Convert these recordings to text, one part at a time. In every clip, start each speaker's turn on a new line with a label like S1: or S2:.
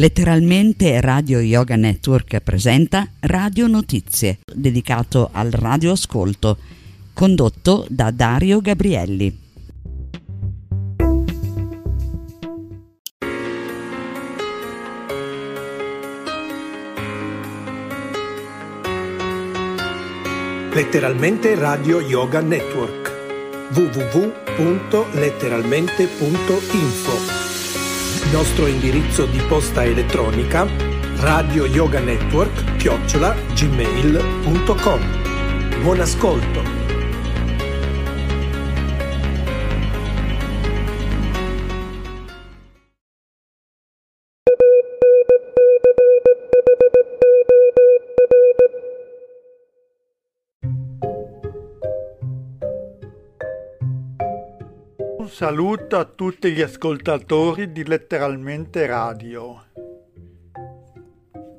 S1: Letteralmente Radio Yoga Network presenta Radio Notizie, dedicato al radioascolto, condotto da Dario Gabrielli.
S2: Letteralmente Radio Yoga Network www.letteralmente.info nostro indirizzo di posta elettronica radio yoga network chiocciola gmail.com Buon ascolto!
S3: Saluto a tutti gli ascoltatori di Letteralmente Radio.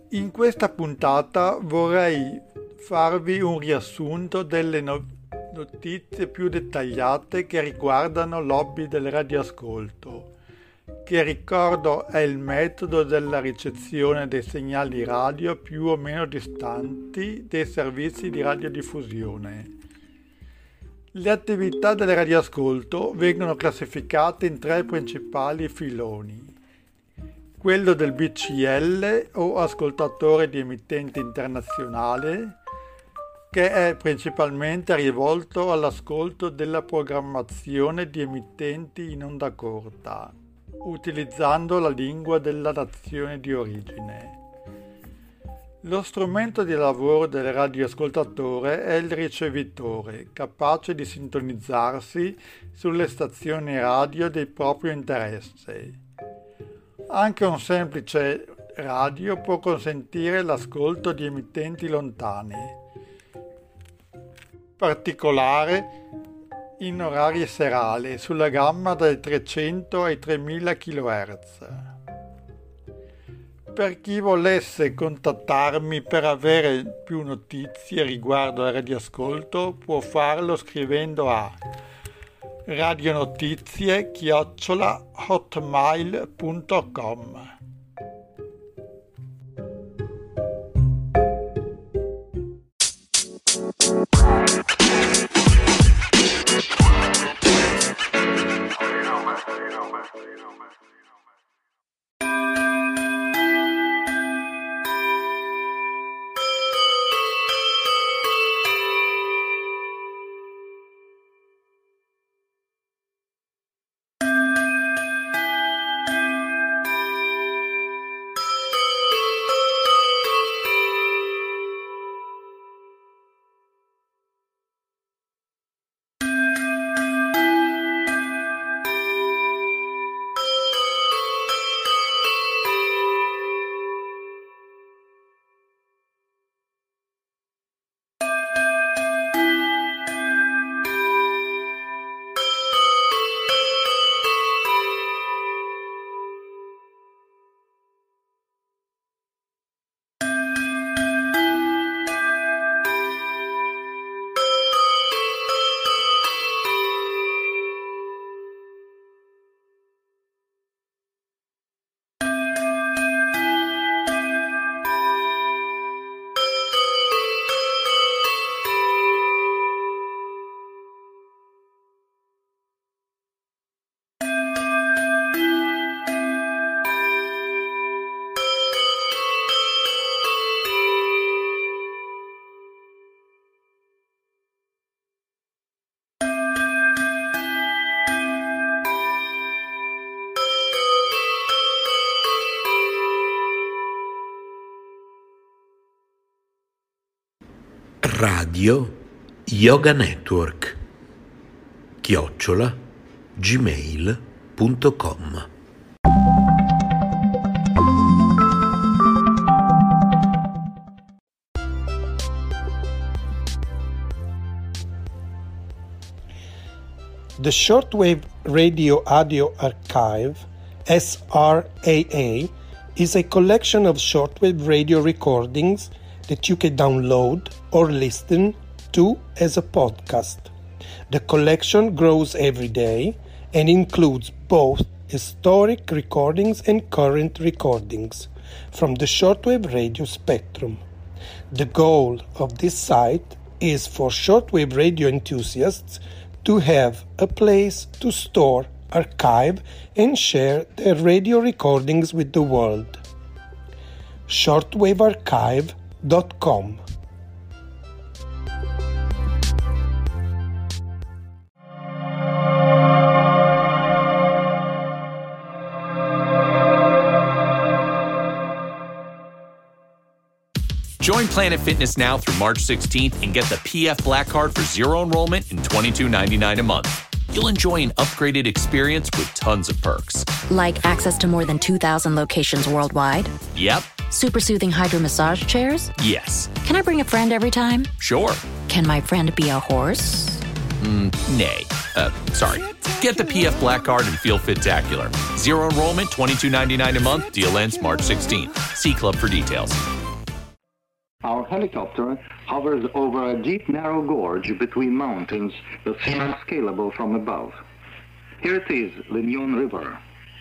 S3: In questa puntata vorrei farvi un riassunto delle no- notizie più dettagliate che riguardano l'hobby del radioascolto, che ricordo è il metodo della ricezione dei segnali radio più o meno distanti dei servizi di radiodiffusione le attività del radioascolto vengono classificate in tre principali filoni. Quello del BCL o ascoltatore di emittente internazionale, che è principalmente rivolto all'ascolto della programmazione di emittenti in onda corta, utilizzando la lingua della nazione di origine. Lo strumento di lavoro del radioascoltatore è il ricevitore, capace di sintonizzarsi sulle stazioni radio di proprio interesse. Anche un semplice radio può consentire l'ascolto di emittenti lontani, particolare in orari serali sulla gamma dai 300 ai 3000 kHz. Per chi volesse contattarmi per avere più notizie riguardo al radioascolto può farlo scrivendo a radionotizie-hotmail.com
S2: radio yoga network. Chiocciola gmail.com The Shortwave Radio Audio Archive, SRAA, is a collection of shortwave radio recordings that you can download or listen to as a podcast. The collection grows every day and includes both historic recordings and current recordings from the shortwave radio spectrum. The goal of this site is for shortwave radio enthusiasts to have a place to store, archive, and share their radio recordings with the world. shortwavearchive.com
S4: Join Planet Fitness now through March 16th and get the PF Black Card for zero enrollment and $22.99 a month. You'll enjoy an upgraded experience with tons of perks.
S5: Like access to more than 2,000 locations worldwide?
S4: Yep.
S5: Super soothing hydro massage chairs?
S4: Yes.
S5: Can I bring a friend every time?
S4: Sure.
S5: Can my friend be a horse?
S4: Mm, nay. Uh, sorry. Get the PF Black Card and feel fit-tacular. Zero enrollment, $22.99 a month. Deal ends March 16th. See Club for details.
S6: Our helicopter hovers over a deep, narrow gorge between mountains that seem unscalable from above. Here it is, the Nyon River.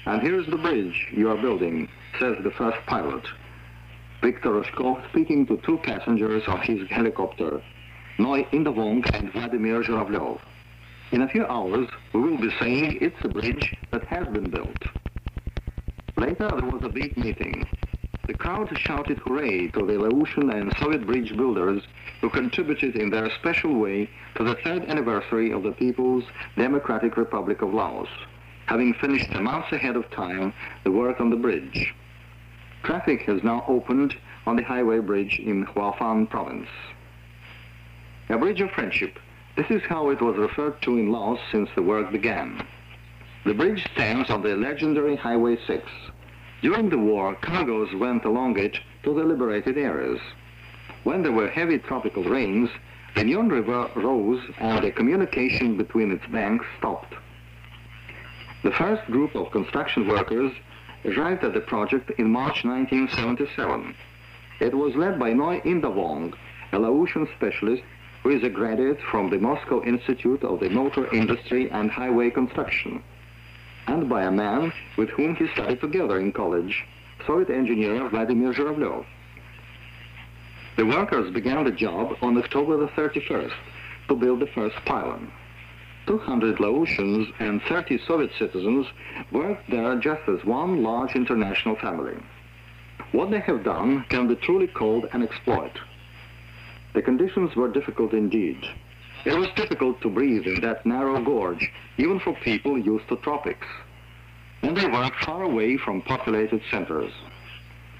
S6: And here's the bridge you are building, says the first pilot. Viktor Roshkov speaking to two passengers of his helicopter, Noy Indavong and Vladimir Zhuravlev. In a few hours, we will be saying it's a bridge that has been built. Later, there was a big meeting. The crowd shouted hooray to the Laotian and Soviet bridge builders who contributed in their special way to the third anniversary of the People's Democratic Republic of Laos, having finished a month ahead of time the work on the bridge. Traffic has now opened on the highway bridge in Hua Phan province. A bridge of friendship. This is how it was referred to in Laos since the work began. The bridge stands on the legendary Highway 6, during the war, cargoes went along it to the liberated areas. When there were heavy tropical rains, the Nyon River rose and the communication between its banks stopped. The first group of construction workers arrived at the project in March 1977. It was led by Noy Indavong, a Laotian specialist who is a graduate from the Moscow Institute of the Motor Industry and Highway Construction and by a man with whom he studied together in college, Soviet engineer Vladimir Zhuravlev. The workers began the job on October the 31st to build the first pylon. 200 Laotians and 30 Soviet citizens worked there just as one large international family. What they have done can be truly called an exploit. The conditions were difficult indeed. It was difficult to breathe in that narrow gorge, even for people used to tropics. And they worked far away from populated centers.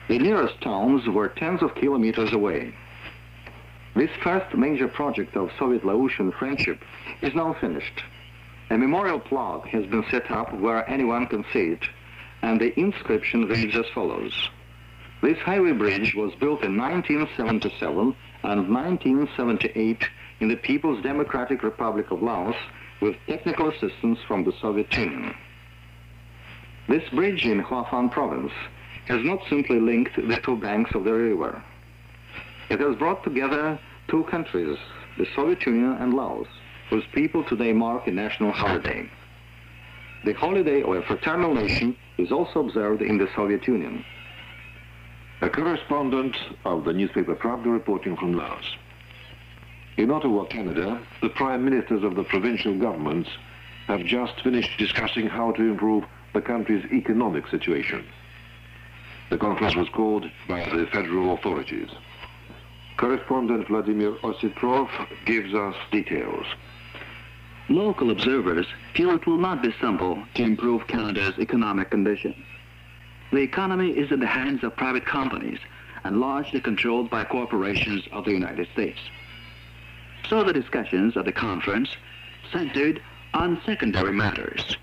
S6: The nearest towns were tens of kilometers away. This first major project of Soviet-Laotian friendship is now finished. A memorial plaque has been set up where anyone can see it, and the inscription reads as follows. This highway bridge was built in 1977 and 1978 in the People's Democratic Republic of Laos with technical assistance from the Soviet Union. This bridge in Hua Phan province has not simply linked the two banks of the river. It has brought together two countries, the Soviet Union and Laos, whose people today mark a national holiday. The holiday of a fraternal nation is also observed in the Soviet Union.
S7: A correspondent of the newspaper Pravda reporting from Laos. In Ottawa, Canada, the prime ministers of the provincial governments have just finished discussing how to improve the country's economic situation. The conference was called by the federal authorities. Correspondent Vladimir Ositrov gives us details.
S8: Local observers feel it will not be simple to improve Canada's economic condition. The economy is in the hands of private companies and largely controlled by corporations of the United States. So the discussions at the conference centered on secondary matters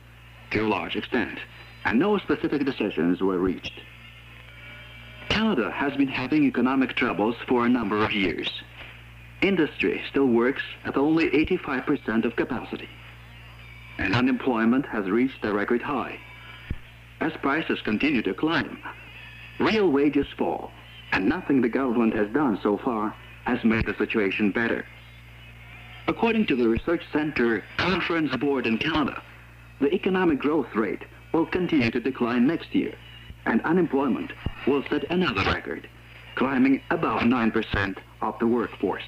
S8: to a large extent, and no specific decisions were reached. Canada has been having economic troubles for a number of years. Industry still works at only 85% of capacity. and unemployment has reached a record high. As prices continue to climb, real wages fall, and nothing the government has done so far has made the situation better. According to the Research Center Conference Board in Canada, the economic growth rate will continue to decline next year, and unemployment will set another record, climbing above 9% of the workforce.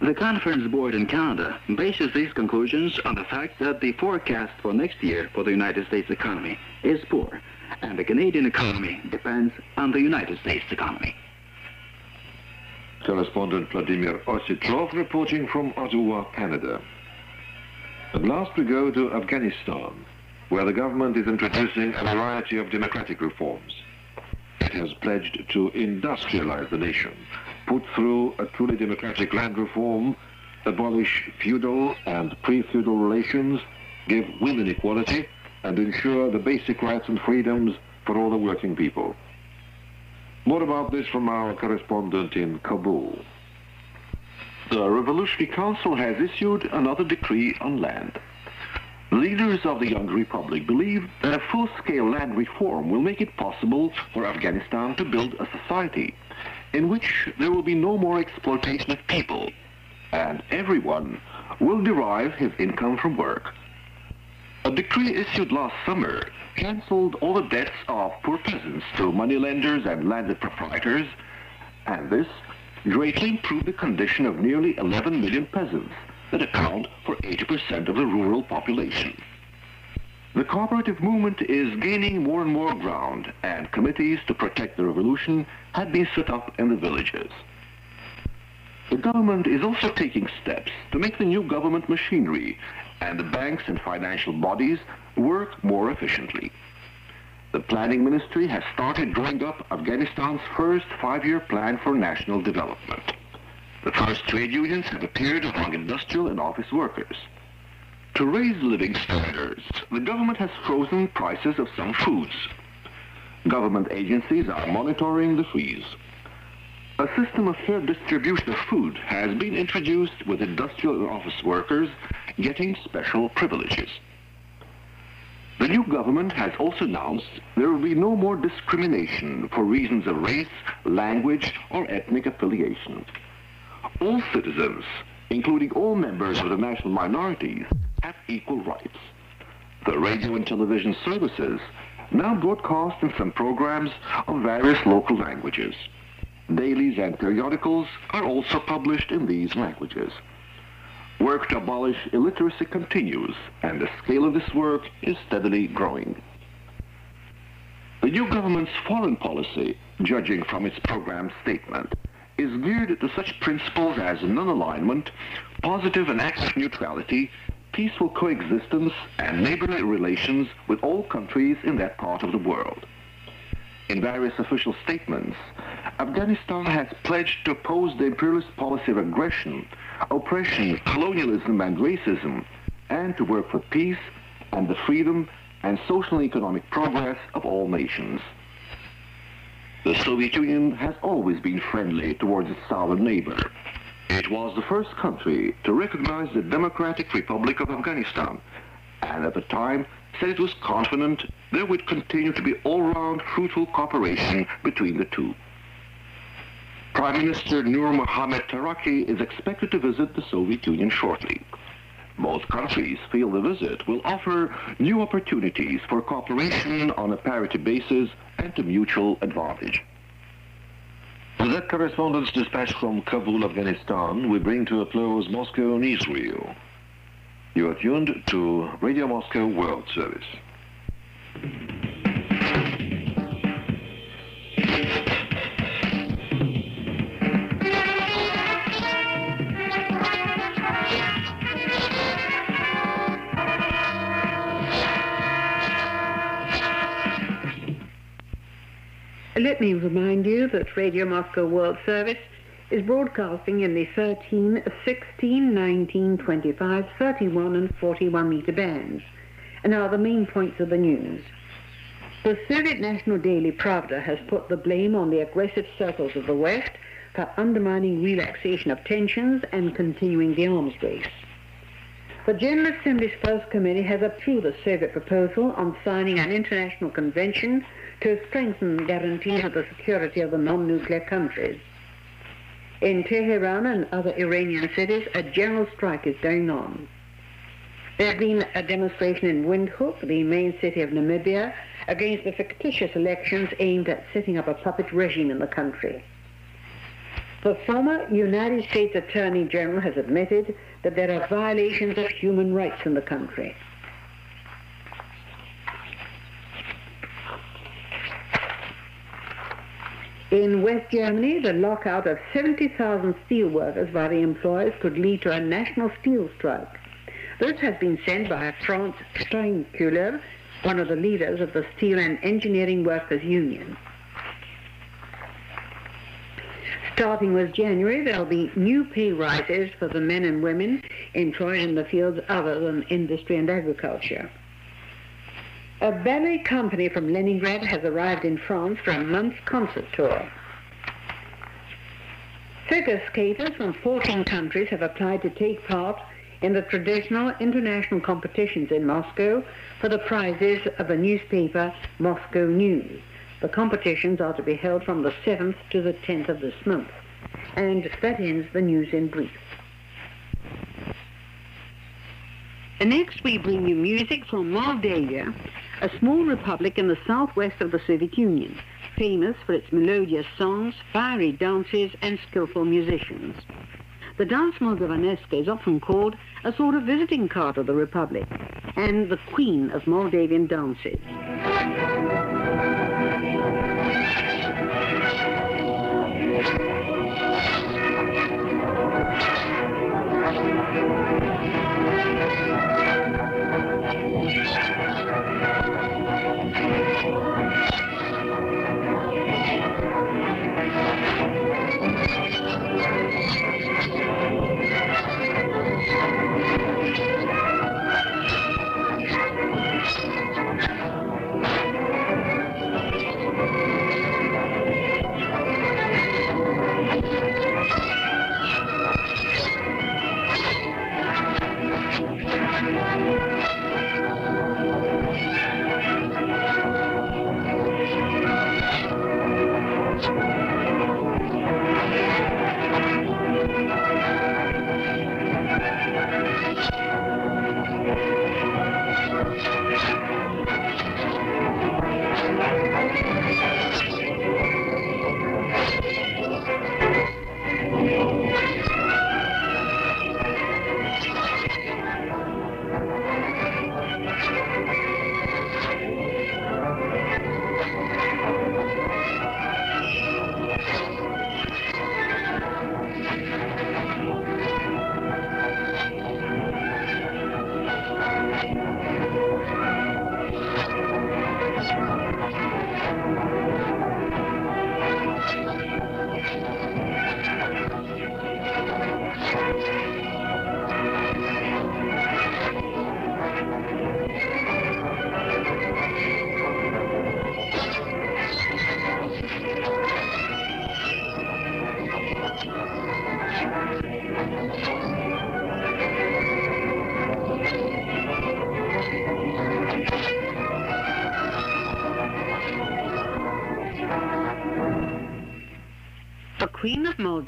S8: The Conference Board in Canada bases these conclusions on the fact that the forecast for next year for the United States economy is poor, and the Canadian economy depends on the United States economy.
S9: Correspondent Vladimir Ositrov reporting from Ottawa, Canada. At last we go to Afghanistan, where the government is introducing a variety of democratic reforms. It has pledged to industrialize the nation, put through a truly democratic land reform, abolish feudal and pre-feudal relations, give women equality, and ensure the basic rights and freedoms for all the working people. More about this from our correspondent in Kabul.
S7: The Revolutionary Council has issued another decree on land. Leaders of the young republic believe that a full-scale land reform will make it possible for Afghanistan to build a society in which there will be no more exploitation of people, and everyone will derive his income from work. A decree issued last summer cancelled all the debts of poor peasants to moneylenders and landed proprietors, and this greatly improved the condition of nearly 11 million peasants that account for 80% of the rural population. The cooperative movement is gaining more and more ground, and committees to protect the revolution have been set up in the villages. The government is also taking steps to make the new government machinery and the banks and financial bodies work more efficiently. The Planning Ministry has started drawing up Afghanistan's first five-year plan for national development. The first trade unions have appeared among industrial and office workers. To raise living standards, the government has frozen prices of some foods. Government agencies are monitoring the freeze. A system of fair distribution of food has been introduced with industrial and office workers getting special privileges. The new government has also announced there will be no more discrimination for reasons of race, language, or ethnic affiliation. All citizens, including all members of the national minorities, have equal rights. The radio and television services now broadcast in some programs of various local languages. Dailies and periodicals are also published in these languages. Work to abolish illiteracy continues, and the scale of this work is steadily growing. The new government's foreign policy, judging from its program statement, is geared to such principles as non-alignment, positive and active neutrality, peaceful coexistence, and neighborly relations with all countries in that part of the world. In various official statements, Afghanistan has pledged to oppose the imperialist policy of aggression, oppression, colonialism, and racism, and to work for peace and the freedom and social and economic progress of all nations. The Soviet Union has always been friendly towards its southern neighbor. It was the first country to recognize the Democratic Republic of Afghanistan, and at the time said it was confident there would continue to be all-round fruitful cooperation between the two. Prime Minister Nur Mohammad Taraki is expected to visit the Soviet Union shortly. Both countries feel the visit will offer new opportunities for cooperation on a parity basis and to mutual advantage.
S9: With that correspondence dispatch from Kabul, Afghanistan, we bring to a close Moscow and Israel. You are tuned to Radio Moscow World Service.
S10: Let me remind you that Radio Moscow World Service is broadcasting in the 13, 16, 19, 25, 31 and 41 meter bands and are the main points of the news. The Soviet National Daily Pravda has put the blame on the aggressive circles of the West for undermining relaxation of tensions and continuing the arms race. The General Assembly's First Committee has approved the Soviet proposal on signing an international convention to strengthen guarantees of the security of the non-nuclear countries. In Tehran and other Iranian cities, a general strike is going on. There has been a demonstration in Windhoek, the main city of Namibia, against the fictitious elections aimed at setting up a puppet regime in the country. The former United States Attorney General has admitted that there are violations of human rights in the country. In West Germany, the lockout of 70,000 steel workers by the employers could lead to a national steel strike. This has been sent by Franz Steinkuehler, one of the leaders of the Steel and Engineering Workers Union. Starting with January, there'll be new pay rises for the men and women employed in the fields other than industry and agriculture. A ballet company from Leningrad has arrived in France for a month's concert tour. Figure skaters from 14 countries have applied to take part in the traditional international competitions in Moscow for the prizes of the newspaper Moscow News. The competitions are to be held from the 7th to the 10th of this month. And that ends the news in brief. Next, we bring you music from Moldavia, a small republic in the southwest of the Soviet Union, famous for its melodious songs, fiery dances, and skillful musicians. The dance Moldovanesca is often called a sort of visiting card of the republic and the queen of Moldavian dances.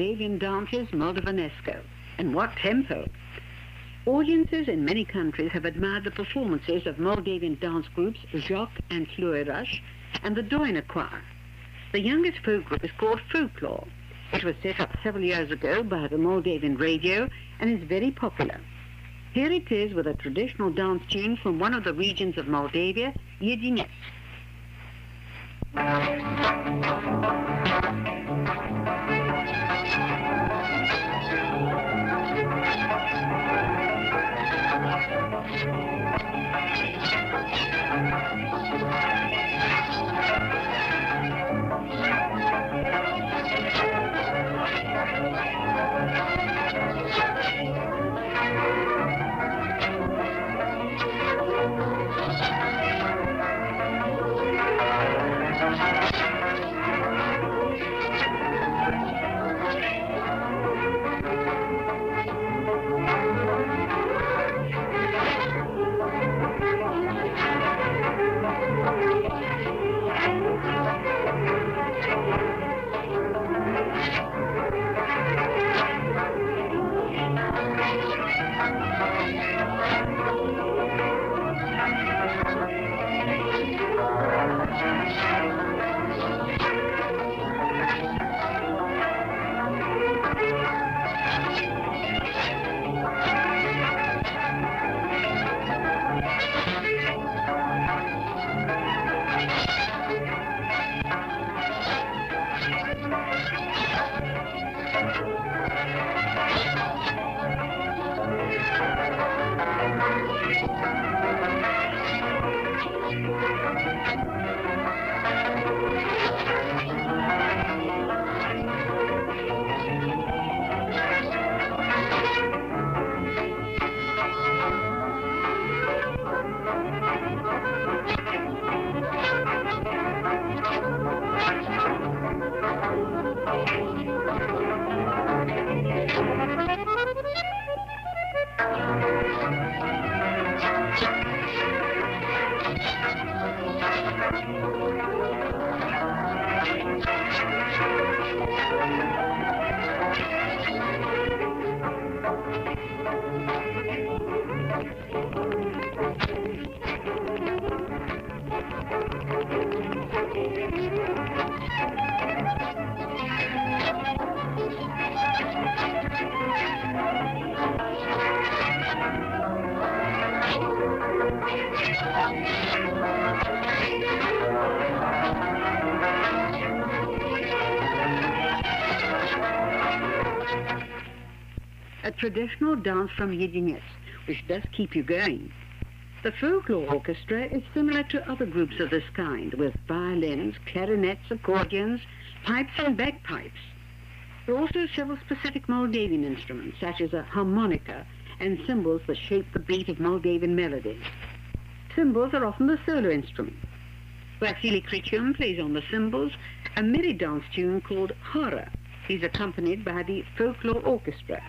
S10: Moldavian dances, Moldovanesco. And what tempo! Audiences in many countries have admired the performances of Moldavian dance groups Joc and Fluerash and the Doina Choir. The youngest folk group is called Folklore. It was set up several years ago by the Moldavian radio and is very popular. Here it is with a traditional dance tune from one of the regions of Moldavia, Yedinets. Traditional dance from Yedinets, which does keep you going. The folklore orchestra is similar to other groups of this kind, with violins, clarinets, accordions, pipes and bagpipes. There are also several specific Moldavian instruments, such as a harmonica and cymbals that shape the beat of Moldavian melodies. Cymbals are often the solo instrument. Vasily Krichum plays on the cymbals a merry dance tune called Hora. He's accompanied by the folklore orchestra.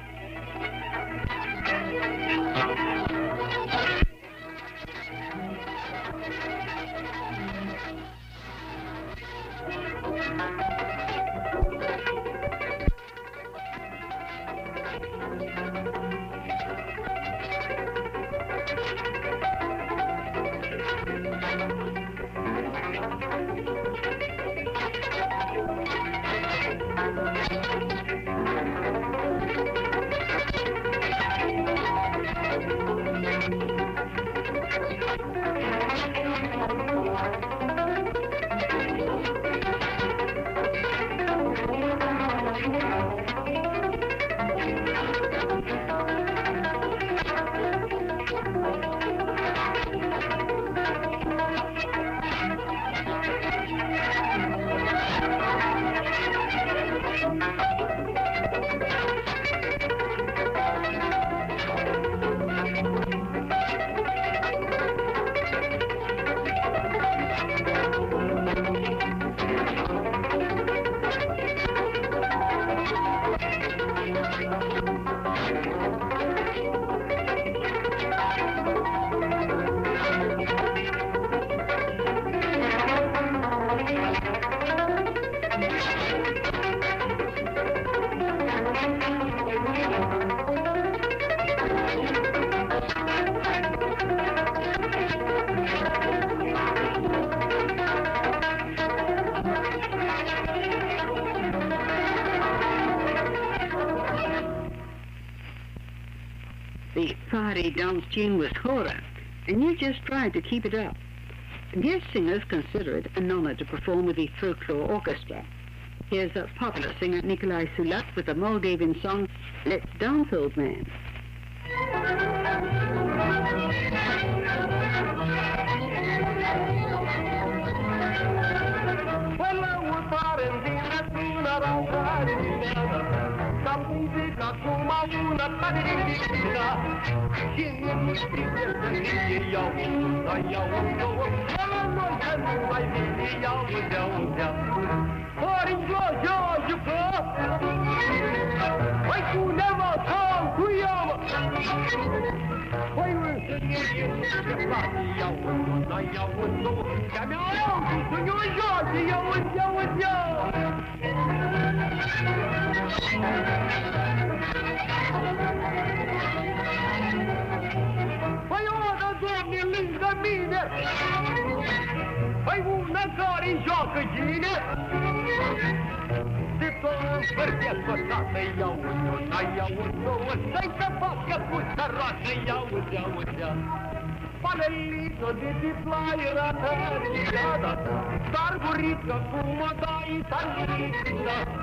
S10: The party dance tune was Hora, and you just tried to keep it up. Guest singers consider it an honor to perform with the folklore orchestra. Here's a popular singer, Nikolai Sulac, with the Moldavian song, Let's Dance, Old Man.
S11: 那大大的西瓜，千年不变的，你也要我，咱要我走。我来看我来问你要不要我呀？我听说有一个外国男人，他不要我。我问你，你你你你不要我，咱要我走？咱们俩是永远要，要，要，要，要！Păi ora da, Doamne, lângă mine! Păi una care joacă gine! Se toată învârtesc o tată, iau o iau o să-i să facă cu săroasă, iau iau iau Panelito de diplaira ta, diada ta, dar burrica cum o dai, dar burrica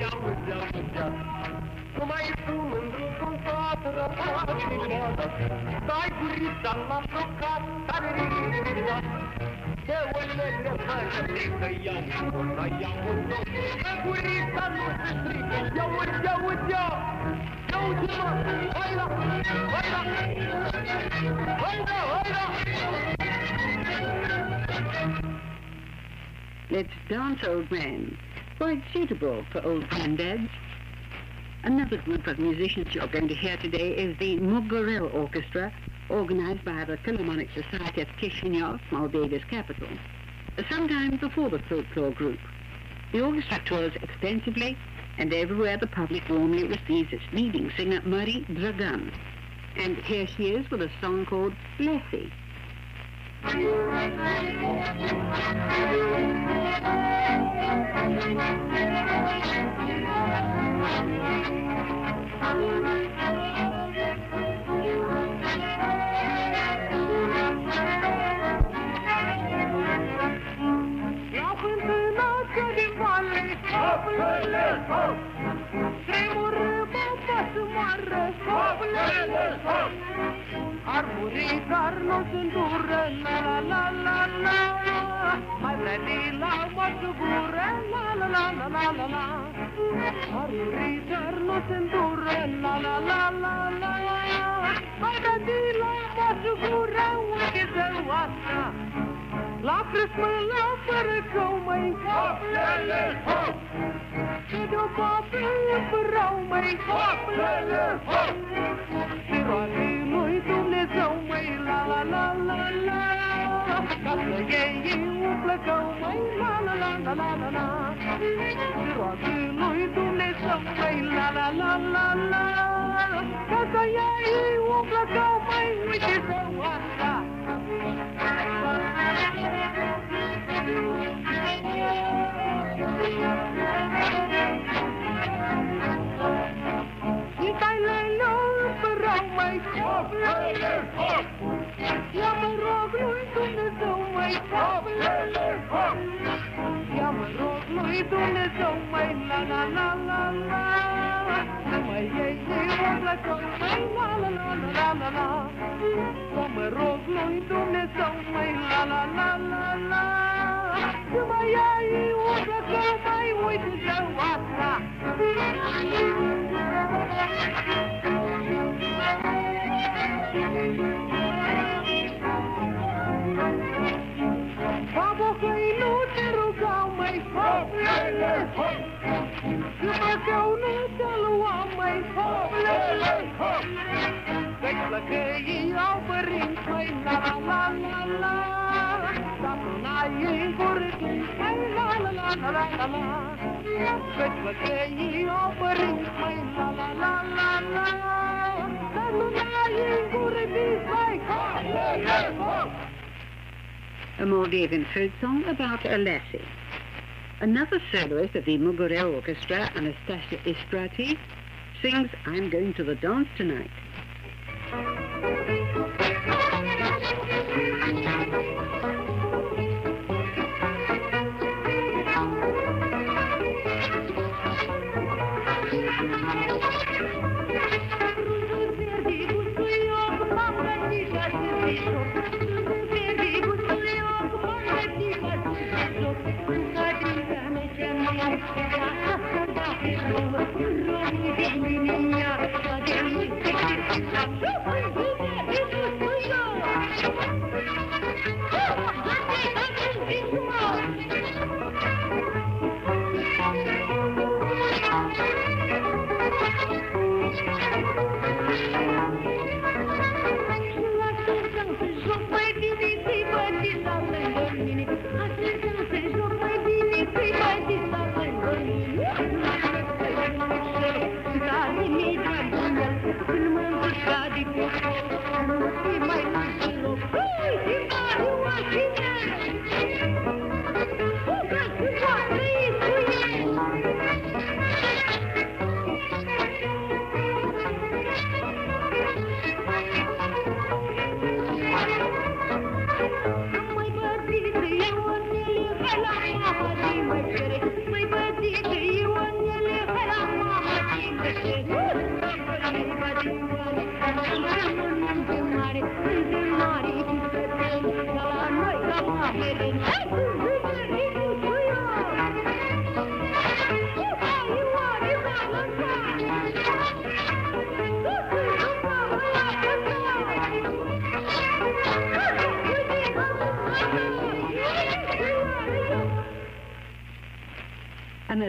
S11: iau o iau Nu mai pun mândru cum toată răpașileada Dai gurița la blocat tare ridica Ce o lege fără că iau o până iau o nouă Că gurița nu se strică iau o iau o iau Iau-te-mă, hai la, hai la Hai la, hai la
S10: Let's Dance, Old Man, quite suitable for old granddads. Another group of musicians you're going to hear today is the Mugurel Orchestra, organized by the Philharmonic Society of Chisinau, Moldavia's capital, sometime before the folklore group. The orchestra tours extensively, and everywhere the public warmly receives its leading singer, Marie Dragan. And here she is with a song called Lessie.
S12: La fântânață din vale, hoplele, hop! Tremură baba să moară, hoplele, hop! Ar muri, dar nu se îndură, la la la la la Mai vrea de la moață gură, la la la la la la la Ar muri, dar nu se îndură, la la la la la Mai vrea de la moață gură, uite să oasă la crâsmă, la fără cău, măi, hoplele, hop! Și de-o babă împărau, măi, hoplele, hop! Și roade lui Dumnezeu, oh măi, la la la la la Ca să ei umplă cău, măi, la la la la la la la Și roade lui Dumnezeu, măi, la la la la la să ei umplă cău, măi, uite să asta Ia mă rog lui Dumnezeu, mai hoplele, hop! Ia mă rog lui Dumnezeu, mai la la la la la o mai la la la la la la la Să mă rog lui Dumnezeu, mai la la la la la Să mă iei o plăcă, mai uite de asta Babo,
S10: a Moldavian folk song about a lassie. Another soloist of the Mugurel Orchestra, Anastasia Istrati, sings I'm Going to the Dance Tonight. Shoot,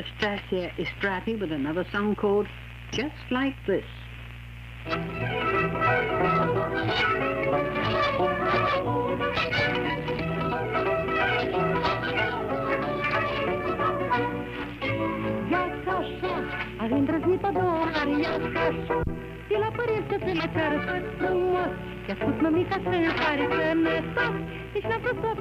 S10: Anastasia Istrati with another song called Just Like This.
S12: Я каша, а він дразніта долар, я каша. Тіла порівся, ти на карась, ну, я спутно мій касе, парі, це не сам. Пішла просто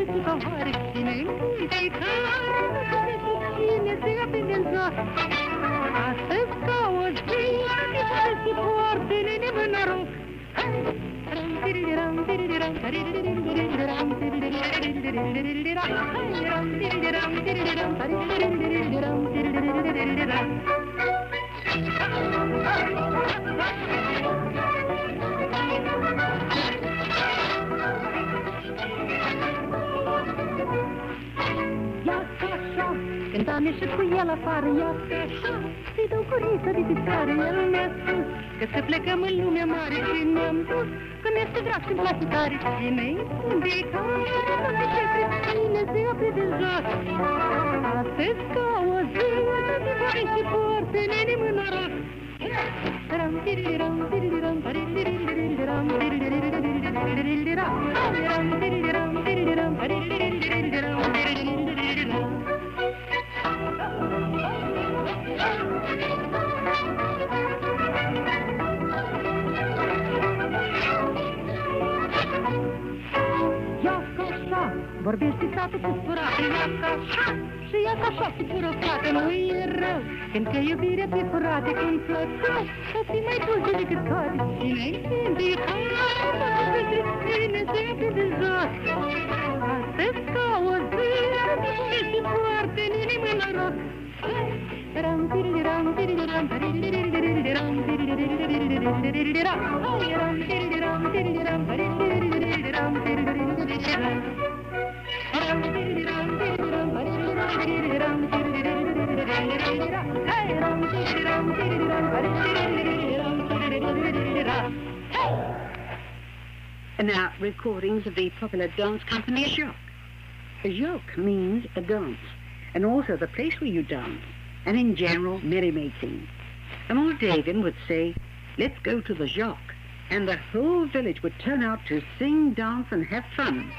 S12: Când am ieșit cu el afară, ia așa Să-i dau curiță de picioare El mi-a spus că să plecăm în lumea mare Și ne-am dus că mi-este drag și-mi place tare Cine-i unde ca Toate ce cine se apre de jos. Astăzi ca Vorbește tată cu furate, ia ca așa. Și ia ca așa cu fură, frate, nu e rău. Când că iubirea pe furate cum plăcut Să fii mai dulce decât toate. Cine-i indica Să cine se de jos. Astăzi ca o zi Și foarte
S10: And now, recordings of the popular dance company a Joc. A joc means a dance, and also the place where you dance, and in general, merrymaking. And old Dagan would say, let's go to the joc, and the whole village would turn out to sing, dance, and have fun.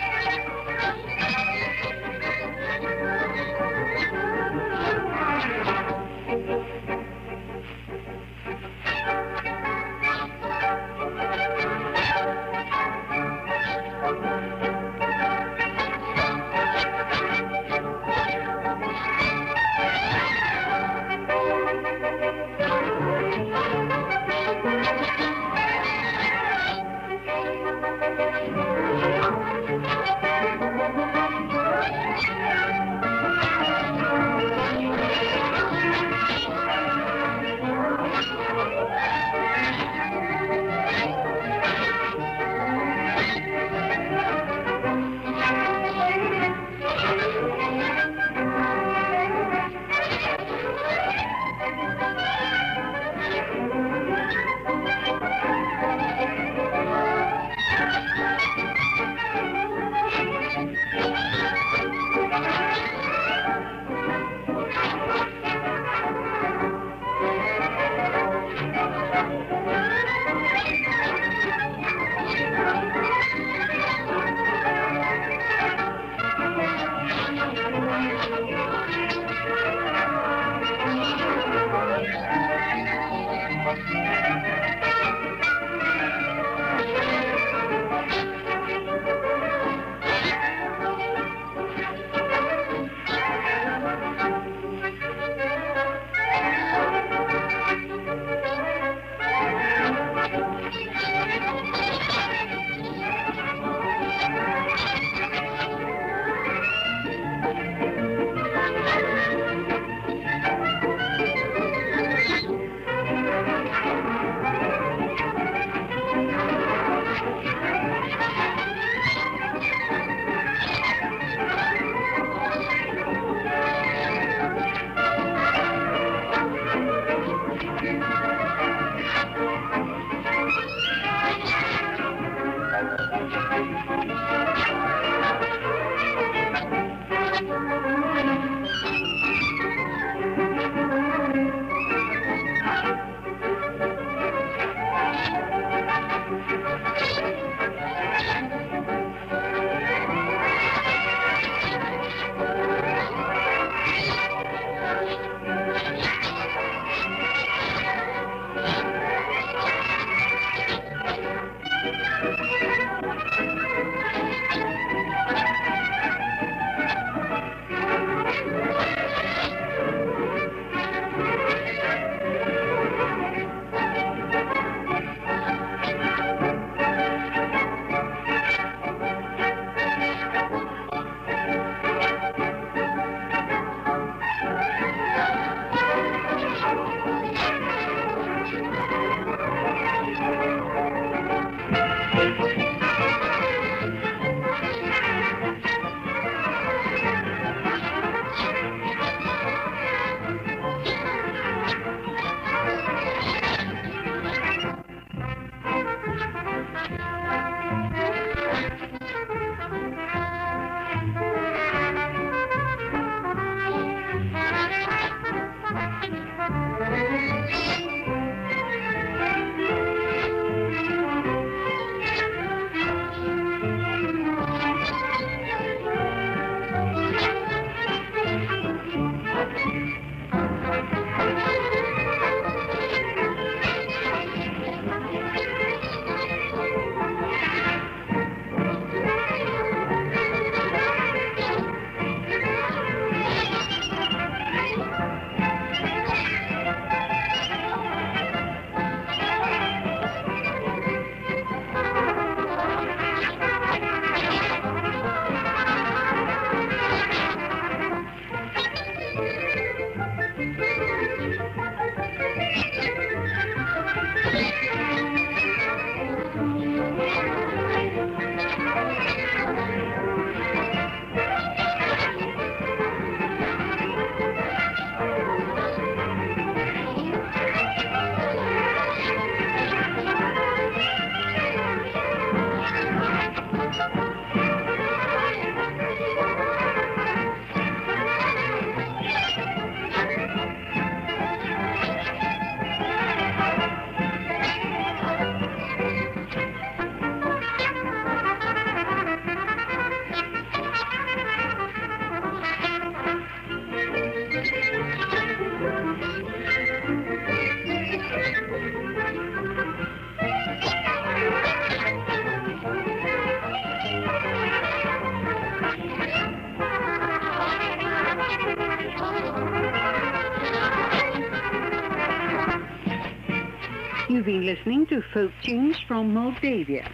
S10: Listening to folk tunes from Moldavia.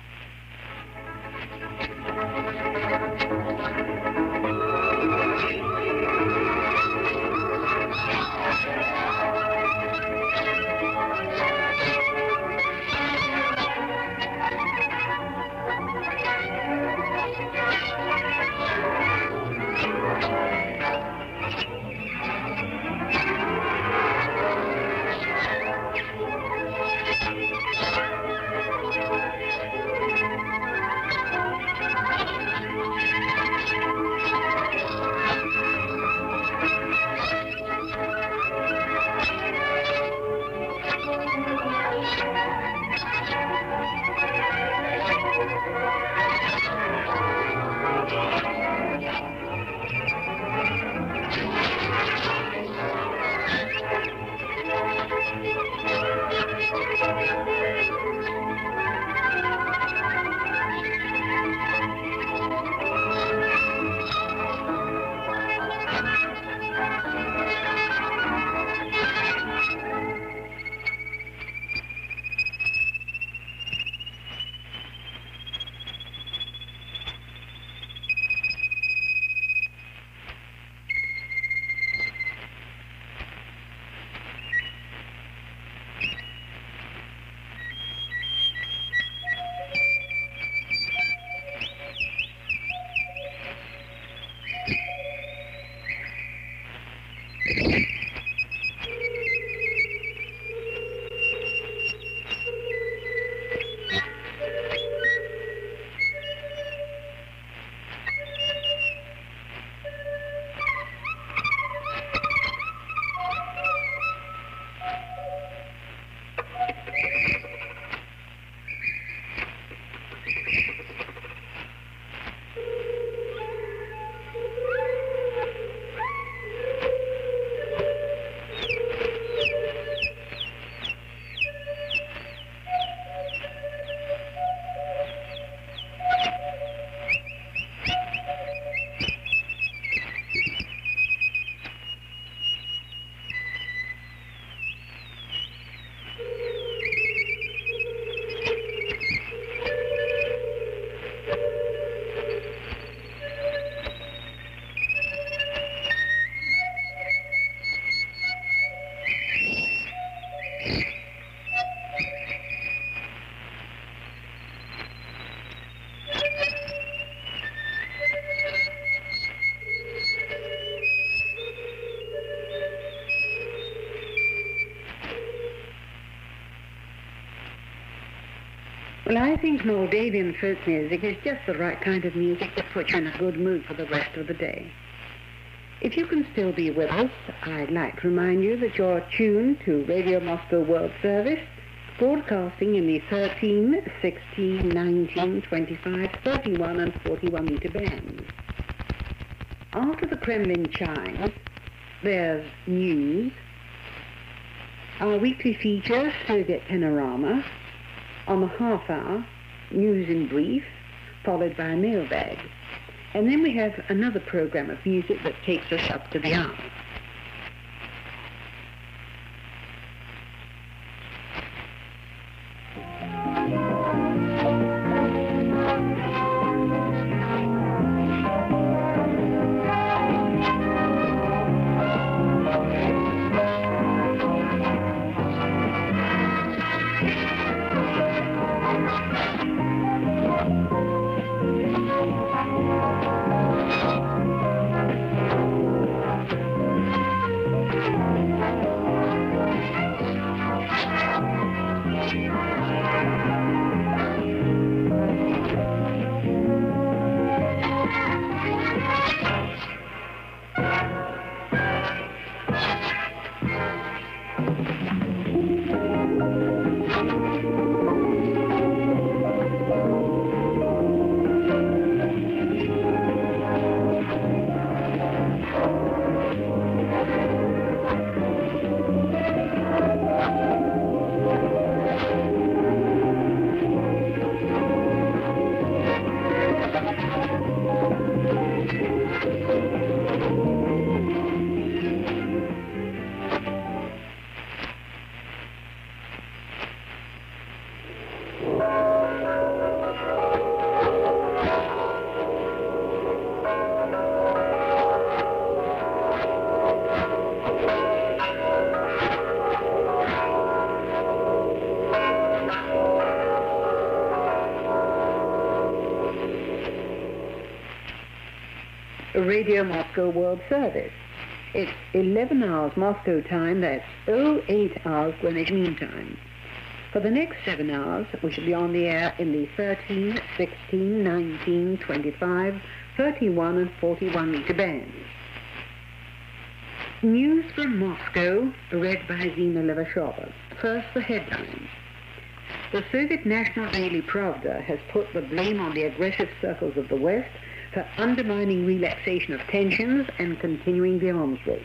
S10: Well, I think Moldavian folk music is just the right kind of music to put you in a good mood for the rest of the day. If you can still be with us, I'd like to remind you that you're tuned to Radio Moscow World Service, broadcasting in the 13, 16, 19, 25, 31 and 41 meter bands. After the Kremlin chimes, there's news, our weekly feature, Soviet Panorama, on the half hour, news in brief, followed by a mailbag. And then we have another program of music that takes us up to the hour. Radio Moscow World Service. It's 11 hours Moscow time, that's 08 hours Greenwich Mean Time. For the next seven hours, we shall be on the air in the 13, 16, 19, 25, 31 and 41 meter bands. News from Moscow, read by Zina Levashova. First, the headlines. The Soviet National Daily Pravda has put the blame on the aggressive circles of the West for undermining relaxation of tensions and continuing the arms race.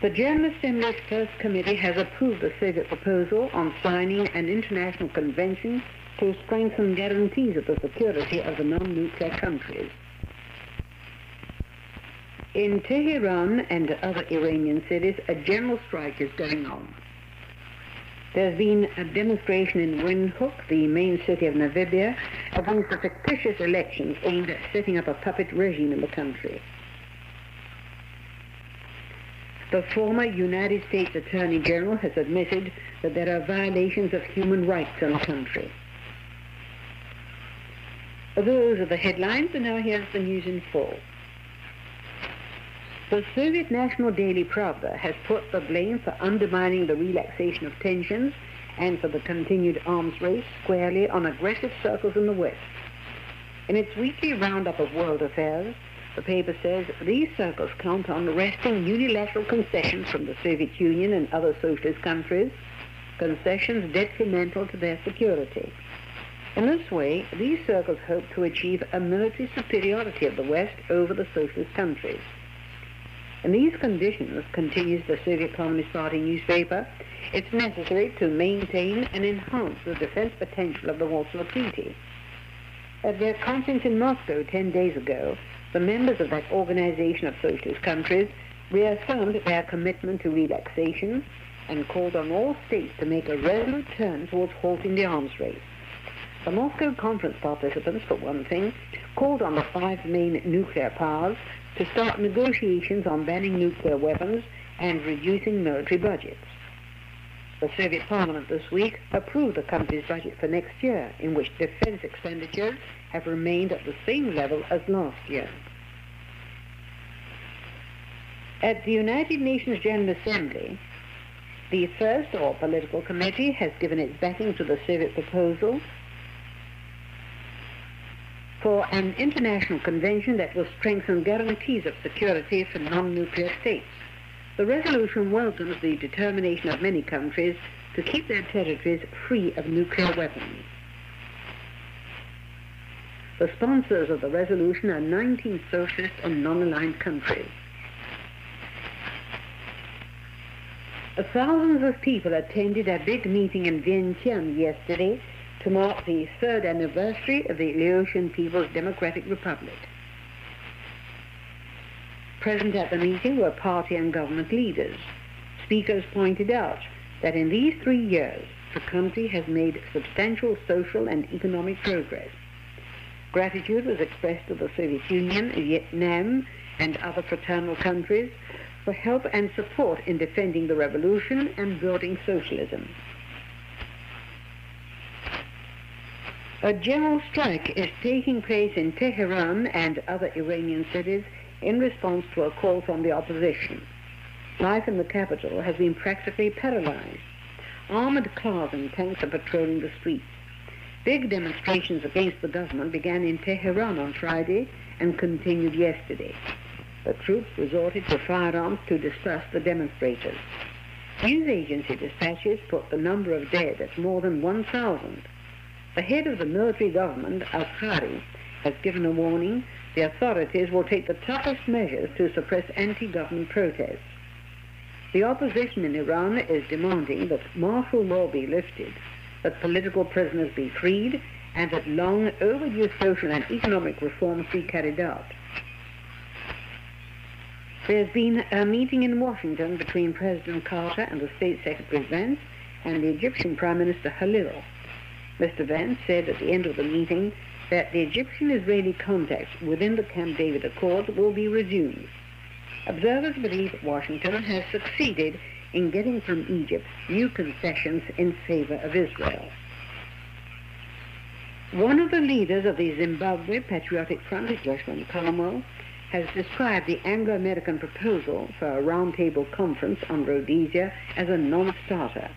S10: The General Assembly's First Committee has approved the Soviet proposal on signing an international convention to strengthen guarantees of the security of the non-nuclear countries. In Tehran and other Iranian cities, a general strike is going on. There's been a demonstration in Windhoek, the main city of Namibia, against the fictitious elections aimed at setting up a puppet regime in the country. The former United States Attorney General has admitted that there are violations of human rights in the country. Those are the headlines, and now here's the news in full. The Soviet National Daily Pravda has put the blame for undermining the relaxation of tensions and for the continued arms race squarely on aggressive circles in the West. In its weekly roundup of world affairs, the paper says these circles count on wresting unilateral concessions from the Soviet Union and other socialist countries, concessions detrimental to their security. In this way, these circles hope to achieve a military superiority of the West over the socialist countries. In these conditions, continues the Soviet Communist Party newspaper, it's necessary to maintain and enhance the defense potential of the Warsaw Treaty. At their conference in Moscow 10 days ago, the members of that organization of socialist countries reaffirmed their commitment to relaxation and called on all states to make a resolute turn towards halting the arms race. The Moscow conference participants, for one thing, called on the five main nuclear powers to start negotiations on banning nuclear weapons and reducing military budgets. The Soviet Parliament this week approved the country's budget for next year, in which defense expenditures have remained at the same level as last year. At the United Nations General Assembly, the first or political committee has given its backing to the Soviet proposal for an international convention that will strengthen guarantees of security for non-nuclear states. The resolution welcomes the determination of many countries to keep their territories free of nuclear weapons. The sponsors of the resolution are 19 socialist and non-aligned countries. Thousands of people attended a big meeting in Vientiane yesterday to mark the third anniversary of the Laotian People's Democratic Republic. Present at the meeting were party and government leaders. Speakers pointed out that in these three years, the country has made substantial social and economic progress. Gratitude was expressed to the Soviet Union, Vietnam, and other fraternal countries for help and support in defending the revolution and building socialism. A general strike is taking place in Tehran and other Iranian cities in response to a call from the opposition. Life in the capital has been practically paralyzed. Armored cars and tanks are patrolling the streets. Big demonstrations against the government began in Tehran on Friday and continued yesterday. The troops resorted to firearms to disperse the demonstrators. News agency dispatches put the number of dead at more than 1,000. The head of the military government, Azhari, has given a warning the authorities will take the toughest measures to suppress anti-government protests. The opposition in Iran is demanding that martial law be lifted, that political prisoners be freed, and that long overdue social and economic reforms be carried out. There's been a meeting in Washington between President Carter and the State Secretary Vance and the Egyptian Prime Minister Khalil. Mr. Vance said at the end of the meeting that the Egyptian-Israeli contacts within the Camp David Accord will be resumed. Observers believe Washington has succeeded in getting from Egypt new concessions in favor of Israel. One of the leaders of the Zimbabwe Patriotic Front, Joshua Nkomo, has described the Anglo-American proposal for a roundtable conference on Rhodesia as a non-starter.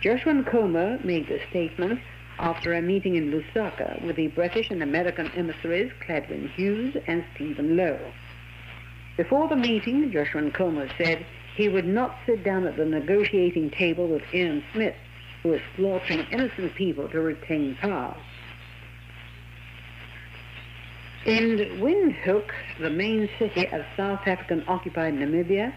S10: Joshua Nkomo made the statement after a meeting in Lusaka with the British and American emissaries Cledwyn Hughes and Stephen Low. Before the meeting, Joshua Nkomo said he would not sit down at the negotiating table with Ian Smith, who is slaughtering innocent people to retain power. In Windhoek, the main city of South African-occupied Namibia,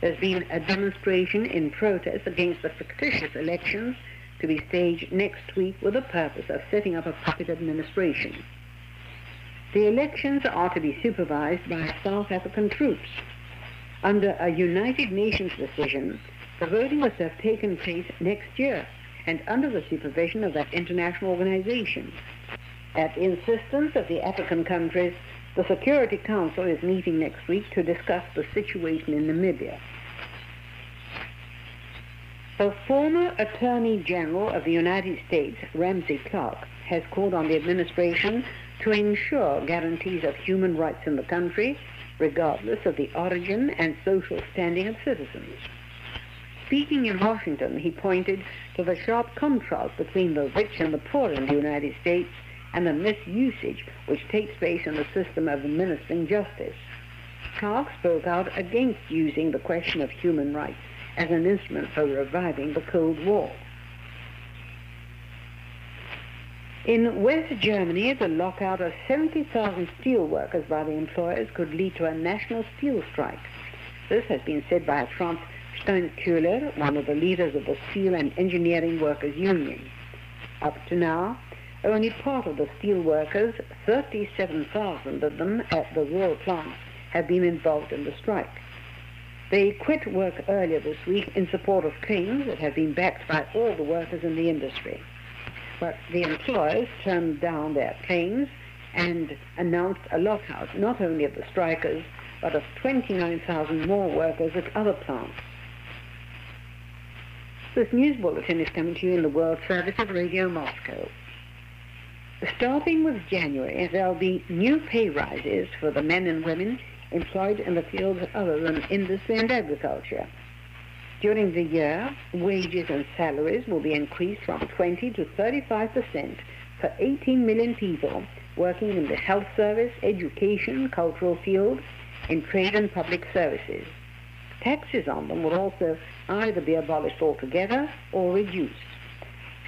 S10: there's been a demonstration in protest against the fictitious elections to be staged next week with the purpose of setting up a puppet administration. The elections are to be supervised by South African troops. Under a United Nations decision, the voting was to have taken place next year and under the supervision of that international organization. At the insistence of the African countries, the Security Council is meeting next week to discuss the situation in Namibia. The former Attorney General of the United States, Ramsey Clark, has called on the administration to ensure guarantees of human rights in the country, regardless of the origin and social standing of citizens. Speaking in Washington, he pointed to the sharp contrast between the rich and the poor in the United States and the misusage which takes place in the system of administering justice. Clark spoke out against using the question of human rights as an instrument for reviving the Cold War. In West Germany, the lockout of 70,000 steel workers by the employers could lead to a national steel strike. This has been said by Franz Steinkuehler, one of the leaders of the Steel and Engineering Workers Union. Up to now, only part of the steel workers, 37,000 of them at the Ruhr plant, have been involved in the strike. They quit work earlier this week in support of claims that have been backed by all the workers in the industry. But the employers turned down their claims and announced a lockout not only of the strikers, but of 29,000 more workers at other plants. This news bulletin is coming to you in the World Service of Radio Moscow. Starting with January, there will be new pay rises for the men and women employed in the fields other than industry and agriculture. During the year, wages and salaries will be increased from 20 to 35 percent for 18 million people working in the health service, education, cultural fields, in trade and public services. Taxes on them will also either be abolished altogether or reduced.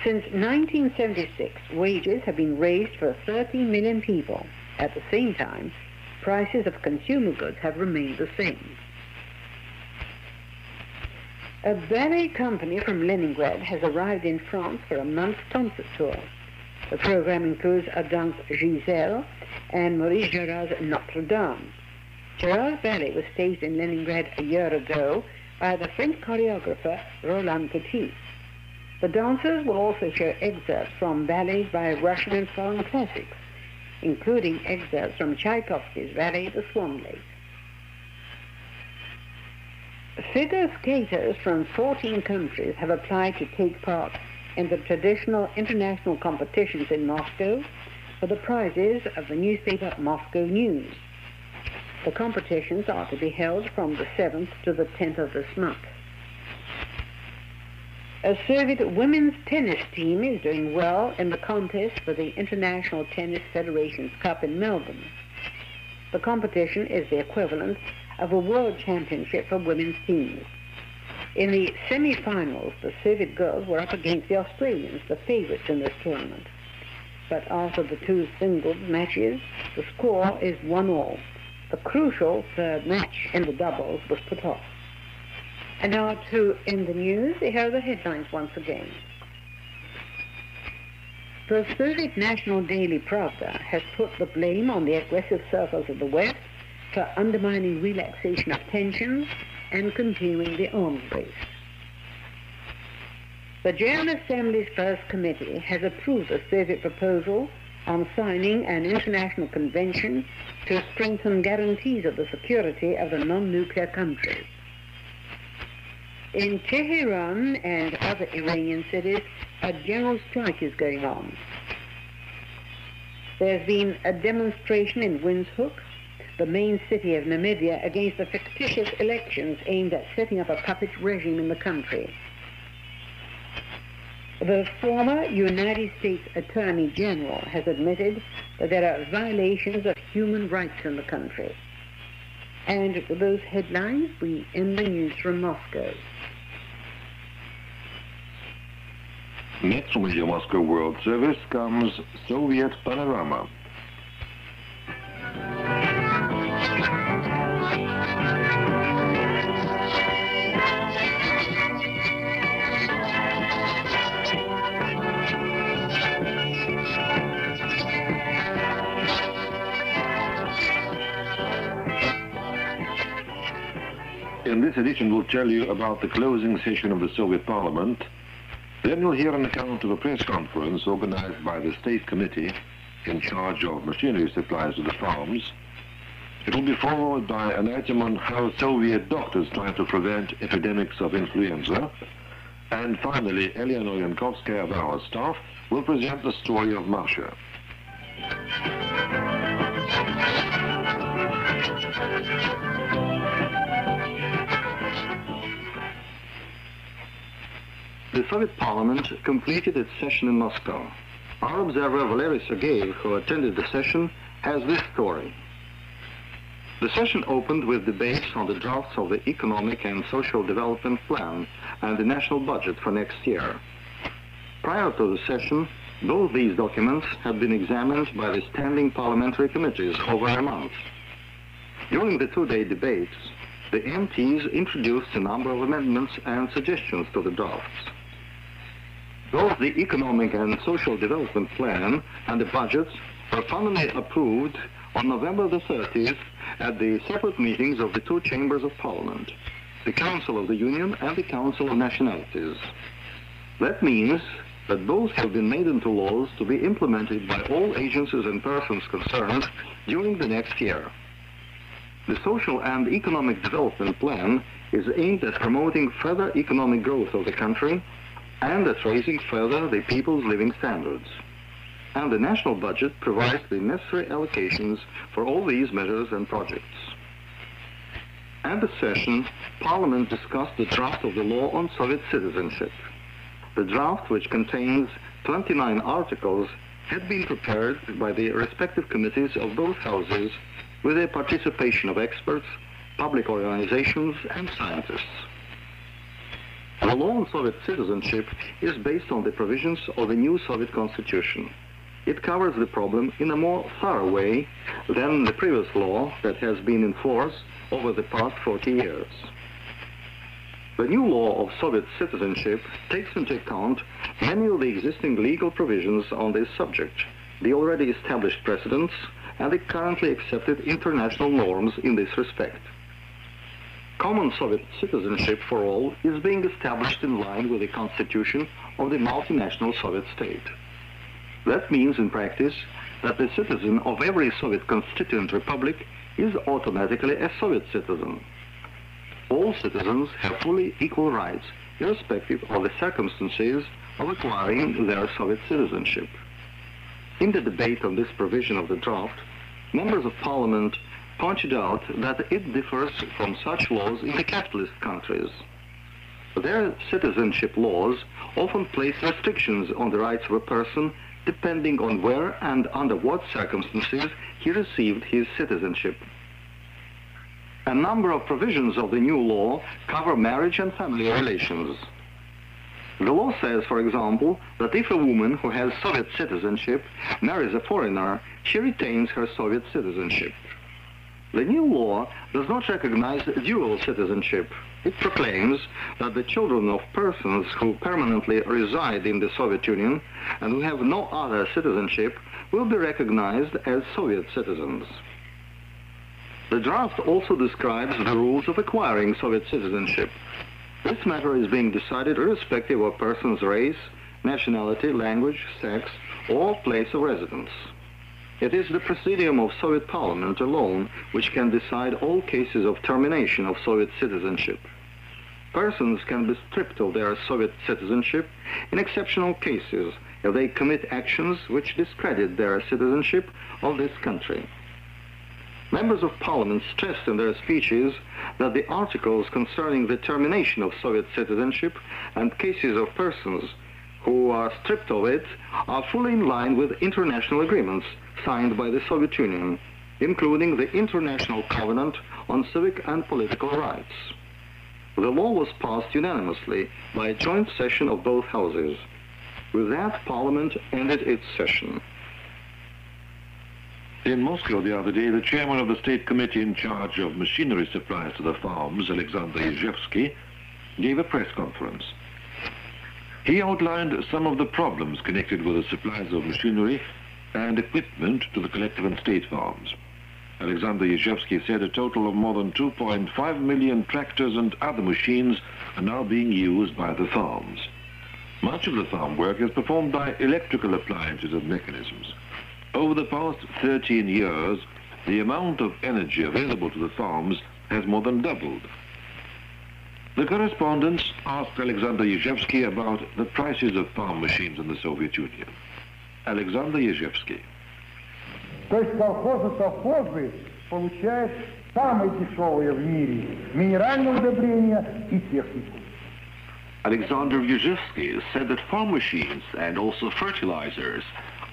S10: Since 1976, wages have been raised for 13 million people. At the same time, prices of consumer goods have remained the same. A ballet company from Leningrad has arrived in France for a month's concert tour. The program includes Adam's Giselle and Maurice Jarre's Notre Dame. Jarre's ballet was staged in Leningrad a year ago by the French choreographer Roland Petit. The dancers will also show excerpts from ballets by Russian and foreign classics, including excerpts from Tchaikovsky's ballet The Swan Lake. Figure skaters from 14 countries have applied to take part in the traditional international competitions in Moscow for the prizes of the newspaper Moscow News. The competitions are to be held from the 7th to the 10th of this month. A Soviet women's tennis team is doing well in the contest for the International Tennis Federation's Cup in Melbourne. The competition is the equivalent of a world championship for women's teams. In the semi-finals, the Soviet girls were up against the Australians, the favorites in this tournament. But after the two singles matches, the score is one all. The crucial third match in the doubles was put off. And now to end the news, here are the headlines once again. The Soviet National Daily Pravda has put the blame on the aggressive circles of the West for undermining relaxation of tensions and continuing the arms race. The General Assembly's First Committee has approved a Soviet proposal on signing an international convention to strengthen guarantees of the security of the non-nuclear countries. In Tehran and other Iranian cities, a general strike is going on. There's been a demonstration in Windhoek, the main city of Namibia, against the fictitious elections aimed at setting up a puppet regime in the country. The former United States Attorney General has admitted that there are violations of human rights in the country. And with those headlines, we end the news from Moscow.
S7: Next from Radio Moscow World Service comes Soviet Panorama. In this edition, we'll tell you about the closing session of the Soviet Parliament. Then you'll hear an account of a press conference organized by the State Committee in charge of machinery supplies to the farms. It will be followed by an item on how Soviet doctors try to prevent epidemics of influenza. And finally, Eleanor Yankovskaya of our staff will present the story of Masha.
S6: The Soviet Parliament completed its session in Moscow. Our observer Valery Sergeyev, who attended the session, has this story. The session opened with debates on the drafts of the Economic and Social Development Plan and the national budget for next year. Prior to the session, both these documents had been examined by the standing parliamentary committees over a month. During the two-day debates, the MPs introduced a number of amendments and suggestions to the drafts. Both the Economic and Social Development Plan and the budgets were finally approved on November the 30th at the separate meetings of the two chambers of Parliament, the Council of the Union and the Council of Nationalities. That means that both have been made into laws to be implemented by all agencies and persons concerned during the next year. The Social and Economic Development Plan is aimed at promoting further economic growth of the country and at raising further the people's living standards. And the national budget provides the necessary allocations for all these measures and projects. At the session, Parliament discussed the draft of the law on Soviet citizenship. The draft, which contains 29 articles, had been prepared by the respective committees of both houses with the participation of experts, public organizations, and scientists. The law on Soviet citizenship is based on the provisions of the new Soviet constitution. It covers the problem in a more thorough way than the previous law that has been in force over the past 40 years. The new law of Soviet citizenship takes into account many of the existing legal provisions on this subject, the already established precedents, and the currently accepted international norms in this respect. Common Soviet citizenship for all is being established in line with the constitution of the multinational Soviet state. That means in practice that the citizen of every Soviet constituent republic is automatically a Soviet citizen. All citizens have fully equal rights, irrespective of the circumstances of acquiring their Soviet citizenship. In the debate on this provision of the draft, members of parliament pointed out that it differs from such laws in the capitalist countries. Their citizenship laws often place restrictions on the rights of a person depending on where and under what circumstances he received his citizenship. A number of provisions of the new law cover marriage and family relations. The law says, for example, that if a woman who has Soviet citizenship marries a foreigner, she retains her Soviet citizenship. The new law does not recognize dual citizenship. It proclaims that the children of persons who permanently reside in the Soviet Union and who have no other citizenship will be recognized as Soviet citizens. The draft also describes the rules of acquiring Soviet citizenship. This matter is being decided irrespective of a person's race, nationality, language, sex, or place of residence. It is the Presidium of Soviet Parliament alone which can decide all cases of termination of Soviet citizenship. Persons can be stripped of their Soviet citizenship in exceptional cases if they commit actions which discredit their citizenship of this country. Members of Parliament stressed in their speeches that the articles concerning the termination of Soviet citizenship and cases of persons who are stripped of it are fully in line with international agreements signed by the Soviet Union, including the International Covenant on Civil and Political Rights. The law was passed unanimously by a joint session of both houses. With that, Parliament ended its session.
S7: In Moscow the other day, the chairman of the State Committee in charge of machinery supplies to the farms, Alexander Yezhevsky, gave a press conference. He outlined some of the problems connected with the supplies of machinery and equipment to the collective and state farms. Alexander Yezhevsky said a total of more than 2.5 million tractors and other machines are now being used by the farms. Much of the farm work is performed by electrical appliances and mechanisms. Over the past 13 years, the amount of energy available to the farms has more than doubled. The correspondents asked Alexander Yezhevsky about the prices of farm machines in the Soviet Union. Ежевский.
S11: То есть совхозы получают в мире и технику.
S13: Alexander Yezhevsky said that farm machines and also fertilizers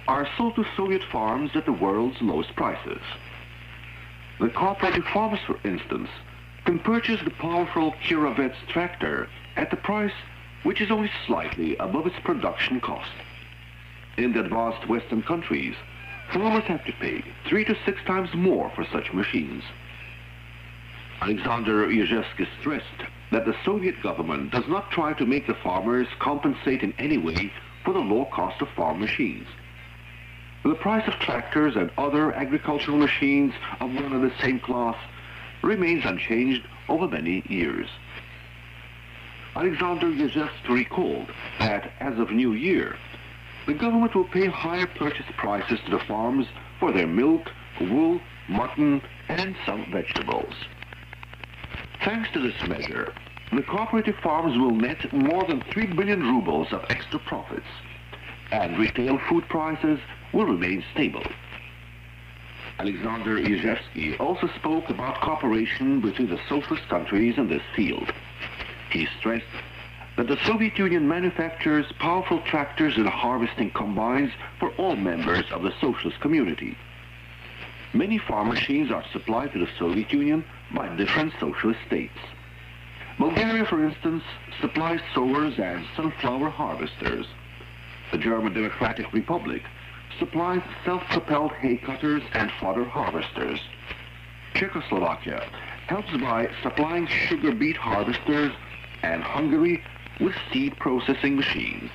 S13: are sold to Soviet farms at the world's lowest prices. The cooperative farmers, for instance, can purchase the powerful Kirovets tractor at the price which is only slightly above its production cost. In the advanced Western countries, farmers have to pay three to six times more for such machines. Alexander Yezhevsky stressed that the Soviet government does not try to make the farmers compensate in any way for the low cost of farm machines. The price of tractors and other agricultural machines of one and the same class remains unchanged over many years. Alexander Yezhevsky recalled that as of New Year, the government will pay higher purchase prices to the farms for their milk, wool, mutton, and some vegetables. Thanks to this measure, the cooperative farms will net more than 3 billion rubles of extra profits, and retail food prices will remain stable. Alexander Yezhevsky also spoke about cooperation between the socialist countries in this field. He stressed that the Soviet Union manufactures powerful tractors and harvesting combines for all members of the socialist community. Many farm machines are supplied to the Soviet Union by different socialist states. Bulgaria, for instance, supplies sowers and sunflower harvesters. The German Democratic Republic supplies self-propelled hay cutters and fodder harvesters. Czechoslovakia helps by supplying sugar beet harvesters and Hungary with seed processing machines.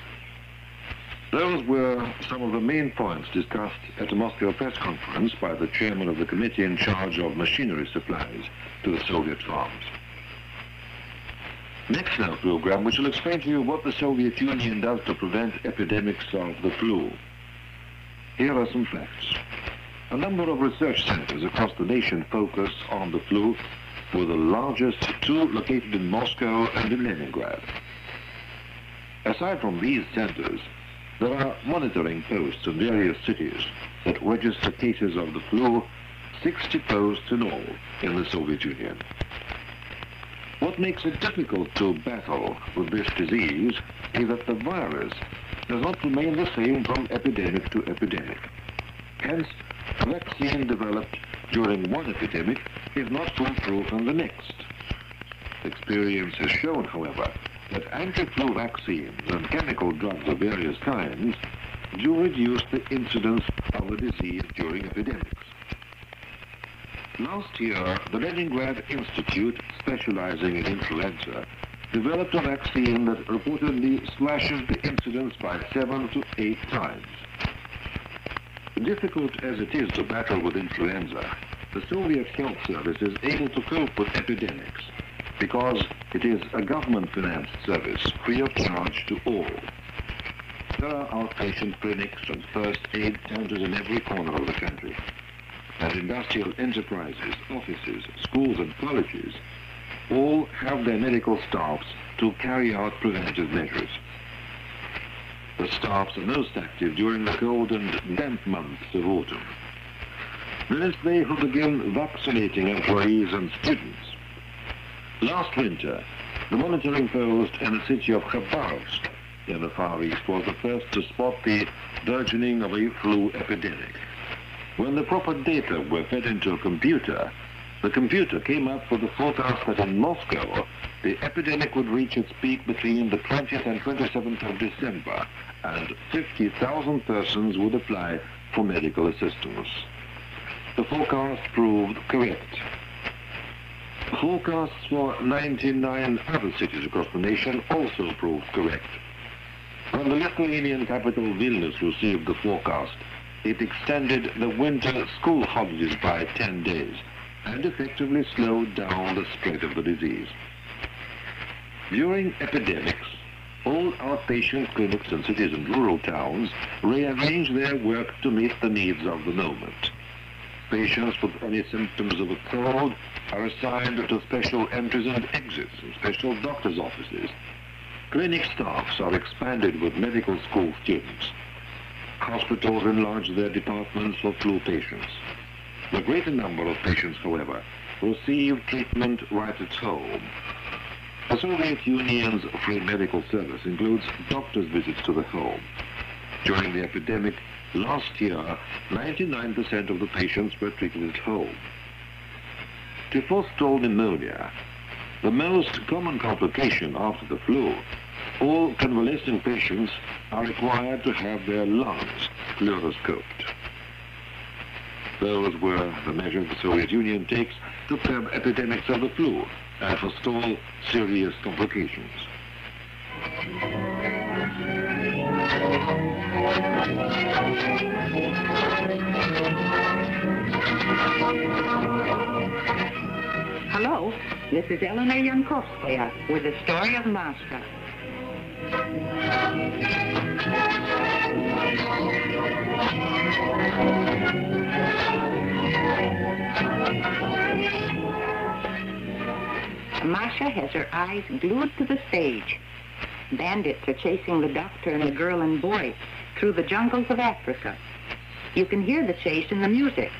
S7: Those were some of the main points discussed at the Moscow press conference by the chairman of the committee in charge of machinery supplies to the Soviet farms. Next in our program, we shall explain to you what the Soviet Union does to prevent epidemics of the flu. Here are some facts. A number of research centers across the nation focus on the flu, with the largest two located in Moscow and in Leningrad. Aside from these centers, there are monitoring posts in various cities that register cases of the flu, 60 posts in all in the Soviet Union. What makes it difficult to battle with this disease is that the virus does not remain the same from epidemic to epidemic. Hence, a vaccine developed during one epidemic is not foolproof in the next. Experience has shown, however, that anti-flu vaccines and chemical drugs of various kinds do reduce the incidence of the disease during epidemics. Last year, the Leningrad Institute, specializing in influenza, developed a vaccine that reportedly slashes the incidence by seven to eight times. Difficult as it is to battle with influenza, the Soviet Health Service is able to cope with epidemics because it is a government-financed service free of charge to all. There are outpatient clinics and first aid centers in every corner of the country. And industrial enterprises, offices, schools and colleges all have their medical staffs to carry out preventive measures. The staffs are most active during the cold and damp months of autumn. It's they who begin vaccinating employees and students. Last winter, the monitoring post in the city of Khabarovsk in the Far East was the first to spot the burgeoning of a flu epidemic. When the proper data were fed into a computer, the computer came up with the forecast that in Moscow, the epidemic would reach its peak between the 20th and 27th of December, and 50,000 persons would apply for medical assistance. The forecast proved correct. Forecasts for 99 other cities across the nation also proved correct. When the Lithuanian capital Vilnius received the forecast, it extended the winter school holidays by 10 days and effectively slowed down the spread of the disease. During epidemics, all outpatient clinics in cities and rural towns rearrange their work to meet the needs of the moment. Patients with any symptoms of a cold are assigned to special entries and exits in special doctor's offices. Clinic staffs are expanded with medical school students. Hospitals enlarge their departments for flu patients. The greater number of patients, however, receive treatment right at home. The Soviet Union's free medical service includes doctor's visits to the home. During the epidemic last year, 99% of the patients were treated at home. To forestall pneumonia, the most common complication after the flu, all convalescing patients are required to have their lungs fluoroscoped. Those were the measures the Soviet Union takes to curb epidemics of the flu and forestall serious complications.
S14: Hello, this is Eleanor Yankovskaya uh, with the story of Masha. Masha has her eyes glued to the stage. Bandits are chasing the doctor and the girl and boy through the jungles of Africa. You can hear the chase in the music.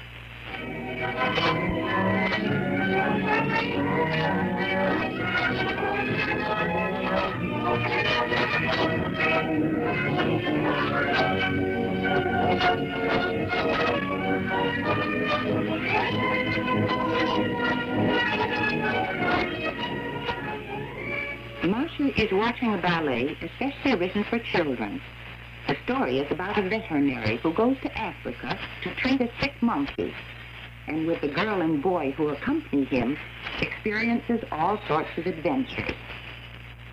S14: Masha is watching a ballet especially written for children. The story is about a veterinary who goes to Africa to treat a sick monkey, and with the girl and boy who accompany him, experiences all sorts of adventures.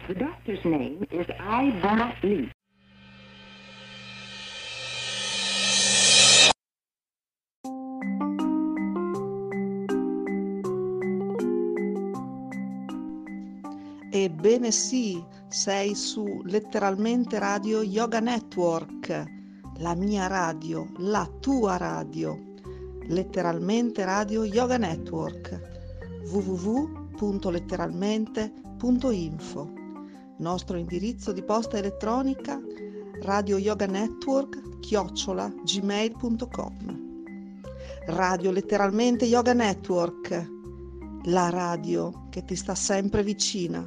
S14: The doctor's name is I. Bona Lee.
S15: Ebbene sì, sei su letteralmente Radio Yoga Network, la mia radio, la tua radio. Letteralmente Radio Yoga Network www.letteralmente.info Nostro indirizzo di posta elettronica Radio Yoga Network chiocciola gmail.com Radio Letteralmente Yoga Network, la radio che ti sta sempre vicina.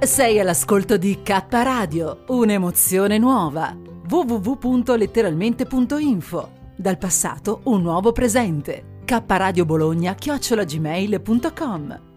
S16: Sei all'ascolto di K Radio, un'emozione nuova. www.letteralmente.info. Dal passato un nuovo presente. K Radio Bologna chiocciolagmail.com